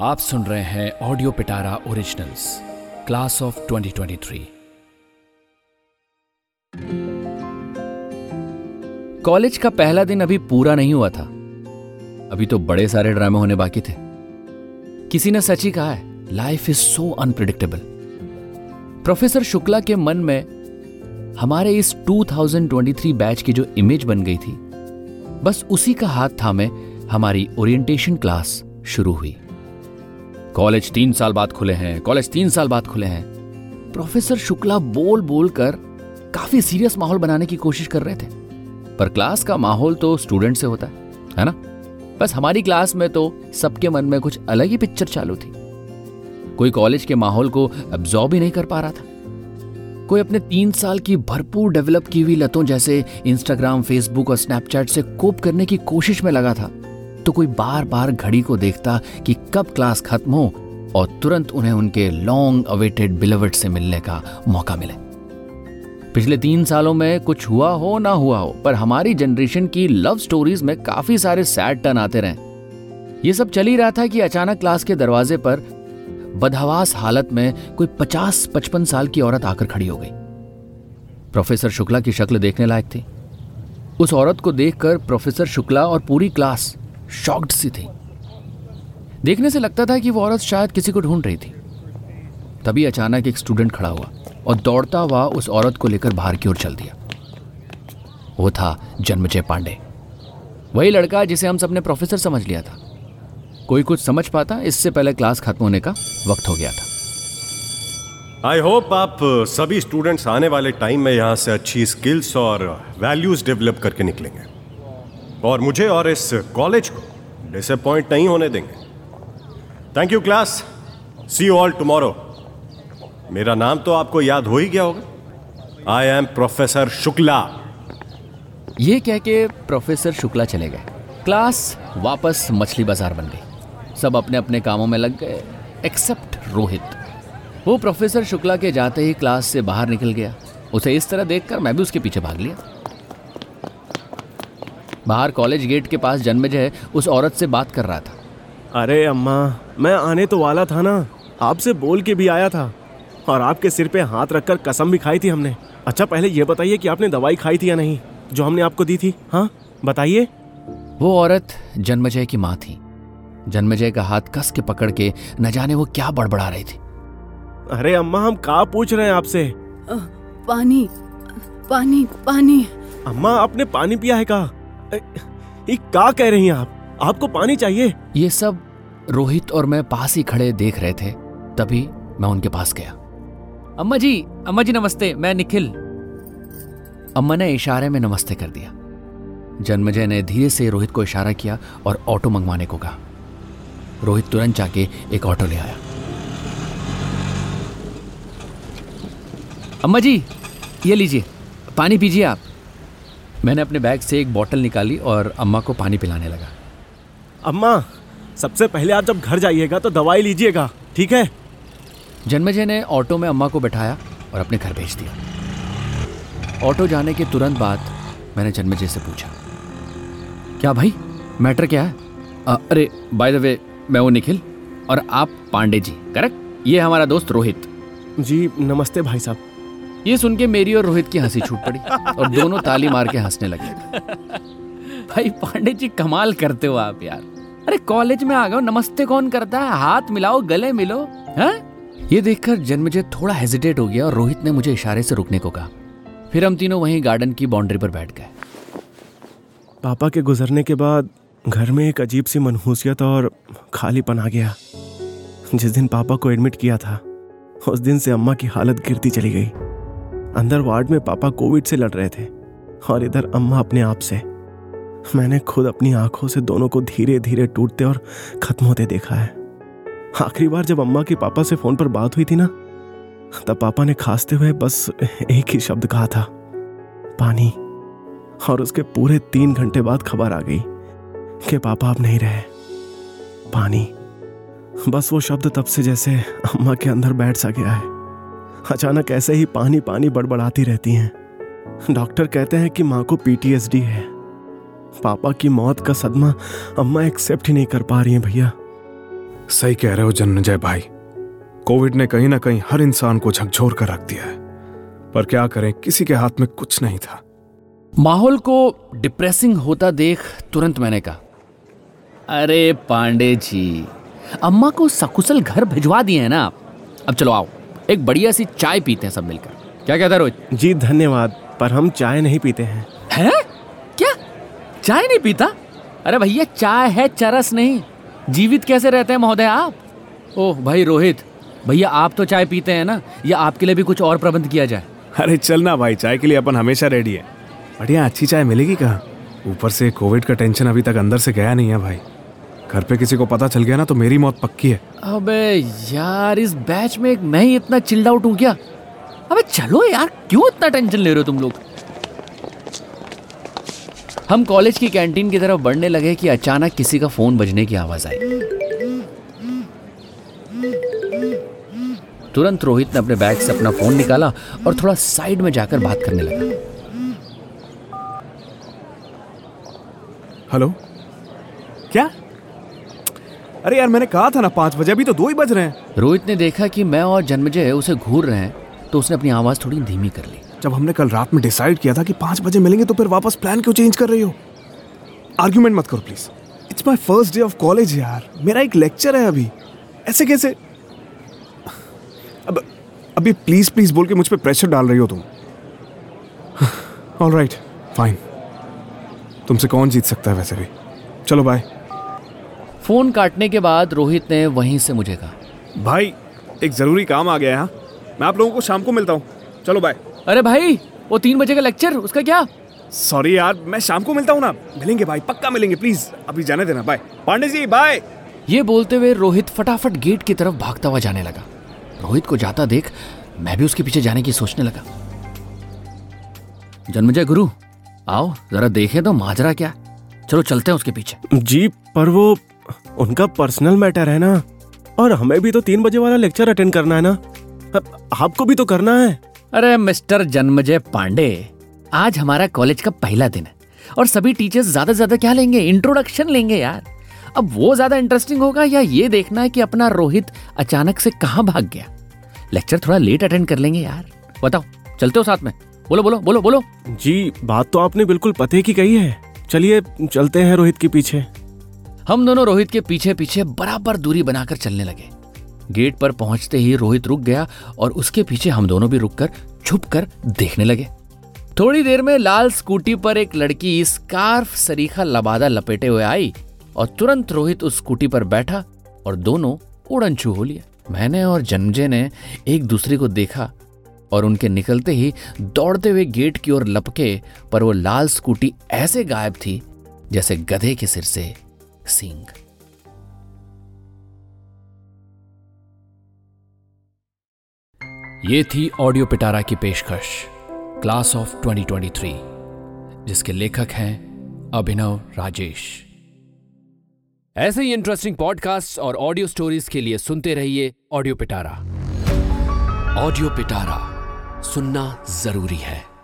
आप सुन रहे हैं audio Pitara originals class of 2023 college का पहला दिन अभी पूरा नहीं हुआ था। अभी तो बड़े सारे ड्रामे होने बाकी थे। किसी ने सच ही कहा है life is so unpredictable professor Shukla के मन में हमारे इस 2023 बैच की जो इमेज बन गई थी, बस उसी का हाथ था थामे हमारी ओरिएंटेशन क्लास शुरू हुई। कॉलेज तीन साल बाद खुले हैं, कॉलेज तीन साल बाद खुले हैं। प्रोफेसर शुक्ला बोल बोल कर काफ़ी सीरियस माहौल बनाने की कोशिश कर रहे थे। पर क्लास का माहौल तो स्टूडेंट से होता है है ना? बस हमारी क्लास में तो सबके मन में कुछ अलग ही पिक्चर चालू थी। कोई कॉलेज के माहौल को अब्जॉर्ब ही नहीं कर पा रहा था। कोई अपने तीन साल की भरपूर डेवलप की हुई लतों जैसे इंस्टाग्राम फेसबुक और स्नैपचैट से कोप करने की कोशिश में लगा था। तो कोई बार बार घड़ी को देखता कि कब क्लास खत्म हो और तुरंत उन्हें उनके लॉन्ग अवेटेड बिलवर्ड से मिलने का मौका मिले। पिछले तीन सालों में कुछ हुआ हो ना हुआ हो, पर हमारी जनरेशन की लव स्टोरीज में काफ़ी सारे सैड टर्न आते रहे। ये सब चल ही रहा था कि अचानक क्लास के दरवाजे पर बदहवास हालत में कोई पचास पचपन साल की औरत आकर खड़ी हो गई। प्रोफेसर शुक्ला की शक्ल देखने लायक थी। उस औरत को देखकर प्रोफेसर शुक्ला और पूरी क्लास शॉक्ड सी थी। देखने से लगता था कि वो औरत शायद किसी को ढूंढ रही थी। तभी अचानक एक स्टूडेंट खड़ा हुआ और दौड़ता हुआ उस औरत को लेकर बाहर की ओर चल दिया। वो था जन्मजय पांडे। वही लड़का जिसे हम सबने प्रोफेसर समझ लिया था। कोई कुछ समझ पाता, इससे पहले क्लास खत्म होने का वक्त हो गया था। आई होप आप सभी स्टूडेंट्स आने वाले टाइम में यहाँ से अच्छी स्किल्स और वैल्यूज़ डेवलप करके निकलेंगे। और मुझे और इस कॉलेज को डिसअपॉइंट नहीं होने देंगे। Thank you class see all tomorrow मेरा नाम तो आपको याद हो ही गया होगा। I am professor Shukla. ये कह के प्रोफेसर शुक्ला चले गए। क्लास वापस मछली बाज़ार बन गई। सब अपने अपने कामों में लग गए एक्सेप्ट रोहित। वो प्रोफेसर शुक्ला के जाते ही क्लास से बाहर निकल गया। उसे इस तरह देखकर मैं भी उसके पीछे भाग लिया। बाहर कॉलेज गेट के पास जन्मजय उस औरत से बात कर रहा था। अरे अम्मा मैं आने तो वाला था ना। आपसे बोल के भी आया था। और आपके सिर पे हाथ रखकर कसम भी खाई थी हमने। अच्छा पहले ये बताइए कि आपने दवाई खाई थी या नहीं? जो हमने आपको दी थी हाँ? बताइए। वो औरत जन्मजय की माँ थी। जन्मजय का हाथ कस के पकड़ के न जाने वो क्या बड़बड़ा रही थी। अरे अम्मा हम कहा पूछ रहे हैं आपसे? पानी पानी पानी। अम्मा आपने पानी पिया है का ये क्या कह रही हैं आप? आपको पानी चाहिए? ये सब रोहित और मैं पास ही खड़े देख रहे थे, तभी मैं उनके पास गया। अम्मा जी अम्मा जी नमस्ते, मैं निखिल। अम्मा ने इशारे में नमस्ते कर दिया। जन्मजय ने धीरे से रोहित को इशारा किया और ऑटो मंगवाने को कहा। रोहित तुरंत जाके एक ऑटो ले आया। अम्मा जी, ये लीजिए, पानी पीजिए आप। मैंने अपने बैग से एक बोतल निकाली और अम्मा को पानी पिलाने लगा। अम्मा सबसे पहले आप जब घर जाइएगा तो दवाई लीजिएगा ठीक है? जन्मजय ने ऑटो में अम्मा को बैठाया और अपने घर भेज दिया। ऑटो जाने के तुरंत बाद मैंने जन्मजय से पूछा क्या भाई मैटर क्या है? आ, अरे बाय द वे मैं वो निखिल और आप पांडे जी करेक्ट ये हमारा दोस्त रोहित। जी नमस्ते भाई साहब। ये सुन के मेरी और रोहित की हँसी छूट पड़ी और दोनों ताली मार के हंसने लगे। भाई, पांडे जी, कमाल करते हो आप यार। अरे, कॉलेज में आ गए नमस्ते कौन करता है? हाथ मिलाओ, गले मिलो, है? ये देखकर जन्मजय थोड़ा हेजिटेट हो गया और रोहित ने मुझे इशारे से रुकने को कहा। फिर हम तीनों वहीं गार्डन की बाउंड्री पर बैठ गए। पापा के गुजरने के बाद घर में एक अजीब सी मनहूसियत और खालीपन आ गया। जिस दिन पापा को एडमिट किया था, उस दिन से अम्मा की हालत गिरती चली गई। अंदर वार्ड में पापा कोविड से लड़ रहे थे और इधर अम्मा अपने आप से। मैंने खुद अपनी आँखों से दोनों को धीरे धीरे टूटते और खत्म होते देखा है। आखिरी बार जब अम्मा के पापा से फ़ोन पर बात हुई थी ना, तब पापा ने खांसते हुए बस एक ही शब्द कहा था, पानी। और उसके पूरे तीन घंटे बाद खबर आ गई कि पापा अब नहीं रहे। पानी। बस वो शब्द तब से जैसे अम्मा के अंदर बैठ सा गया है। अचानक ऐसे ही पानी पानी बड़बड़ाती रहती हैं। डॉक्टर कहते हैं कि माँ को पीटीएसडी है। पापा की मौत का सदमा अम्मा एक्सेप्ट ही नहीं कर पा रही हैं भैया। सही कह रहे हो जन्मजय भाई। कोविड ने कहीं ना कहीं हर इंसान को झकझोर कर रख दिया है। पर क्या करें किसी के हाथ में कुछ नहीं था। माहौल को डिप्रेसिंग होता देख तुरंत मैंने कहा अरे पांडे जी अम्मा को सकुशल घर भिजवा दिए हैं ना आप। अब चलो आओ। एक बढ़िया सी चाय पीते हैं सब मिलकर। क्या कहता है रोहित? जी धन्यवाद पर हम चाय नहीं पीते हैं। है? क्या? चाय नहीं पीता? अरे भैया चाय है चरस नहीं। जीवित कैसे रहते हैं महोदय आप? ओह भाई रोहित भैया आप तो चाय पीते हैं ना? या आपके लिए भी कुछ और प्रबंध किया जाए? अरे चलना भाई चाय के लिए अपन हमेशा रेडी है। बढ़िया अच्छी चाय मिलेगी कहाँ? ऊपर से कोविड का टेंशन अभी तक अंदर से गया नहीं है भाई। घर पे किसी को पता चल गया ना तो मेरी मौत पक्की है। अबे यार इस बैच में एक मैं ही इतना चिल्ड आउट हूँ क्या? अबे चलो यार क्यों इतना टेंशन ले रहे हो तुम लोग? हम कॉलेज की कैंटीन की तरफ़ बढ़ने लगे कि अचानक किसी का फ़ोन बजने की आवाज़ आई। तुरंत रोहित ने अपने बैग से अपना फ़ोन निकाला और थोड़ा साइड में जाकर बात करने लगा। हेलो? क्या? अरे यार मैंने कहा था ना पाँच बजे अभी तो दो ही बज रहे हैं। रोहित ने देखा कि मैं और जन्मजय उसे घूर रहे हैं तो उसने अपनी आवाज़ थोड़ी धीमी कर ली। जब हमने कल रात में डिसाइड किया था कि पाँच बजे मिलेंगे तो फिर वापस प्लान क्यों चेंज कर रही हो? आर्ग्यूमेंट मत करो please it's my first day of college यार। मेरा एक लेक्चर है अभी। ऐसे कैसे? अब अभी प्लीज़ प्लीज़ बोल के मुझ पर प्रेशर डाल रही हो तुम। ऑल राइट फाइन तुमसे कौन जीत सकता है वैसे भी? चलो बाय फ़ोन काटने के बाद रोहित ने वहीं से मुझे कहा। भाई एक ज़रूरी काम आ गया है हाँ? मैं आप लोगों को शाम को मिलता हूँ। चलो बाय अरे भाई वो तीन बजे का लेक्चर उसका क्या? सॉरी यार मैं शाम को मिलता हूँ ना। मिलेंगे भाई पक्का मिलेंगे प्लीज़ अभी जाने देना बाय पांडे जी बाय ये बोलते हुए रोहित फटाफट गेट की तरफ़ भागता हुआ जाने लगा। रोहित को जाता देख मैं भी उसके पीछे जाने की सोचने लगा। जन्मजय गुरु आओ जरा देखें तो माजरा क्या चलो चलते हैं उसके पीछे। जी पर वो उनका पर्सनल मैटर है ना? और हमें भी तो तीन बजे वाला लेक्चर अटेंड करना है ना? आपको भी तो करना है। अरे मिस्टर जन्मजय पांडे आज हमारा कॉलेज का पहला दिन है और सभी टीचर्स ज़्यादा से ज़्यादा क्या लेंगे? इंट्रोडक्शन लेंगे यार। अब वो ज़्यादा इंटरेस्टिंग होगा या ये देखना है कि अपना रोहित अचानक से कहाँ भाग गया? लेक्चर थोड़ा लेट अटेंड कर लेंगे यार। बताओ चलते हो साथ में। बोलो बोलो बोलो बोलो। जी बात तो आपने बिल्कुल पते की कही है। चलिए चलते हैं रोहित के पीछे। हम दोनों रोहित के पीछे पीछे बराबर दूरी बनाकर चलने लगे। गेट पर पहुँचते ही रोहित रुक गया और उसके पीछे हम दोनों भी रुककर छुप कर देखने लगे। थोड़ी देर में लाल स्कूटी पर एक लड़की स्कार्फ सरीखा लबादा लपेटे हुए आई और तुरंत रोहित उस स्कूटी पर बैठा और दोनों उड़न छू हो लिया मैंने और जन्मजय ने एक दूसरे को देखा और उनके निकलते ही दौड़ते हुए गेट की ओर लपके पर वो लाल स्कूटी ऐसे गायब थी जैसे गधे के सिर से सींग ये थी ऑडियो पिटारा की पेशकश, क्लास ऑफ़ 2023 जिसके लेखक हैं अभिनव राजेश। ऐसे ही इंटरेस्टिंग पॉडकास्ट और ऑडियो स्टोरीज के लिए सुनते रहिए ऑडियो पिटारा। ऑडियो पिटारा सुनना ज़रूरी है।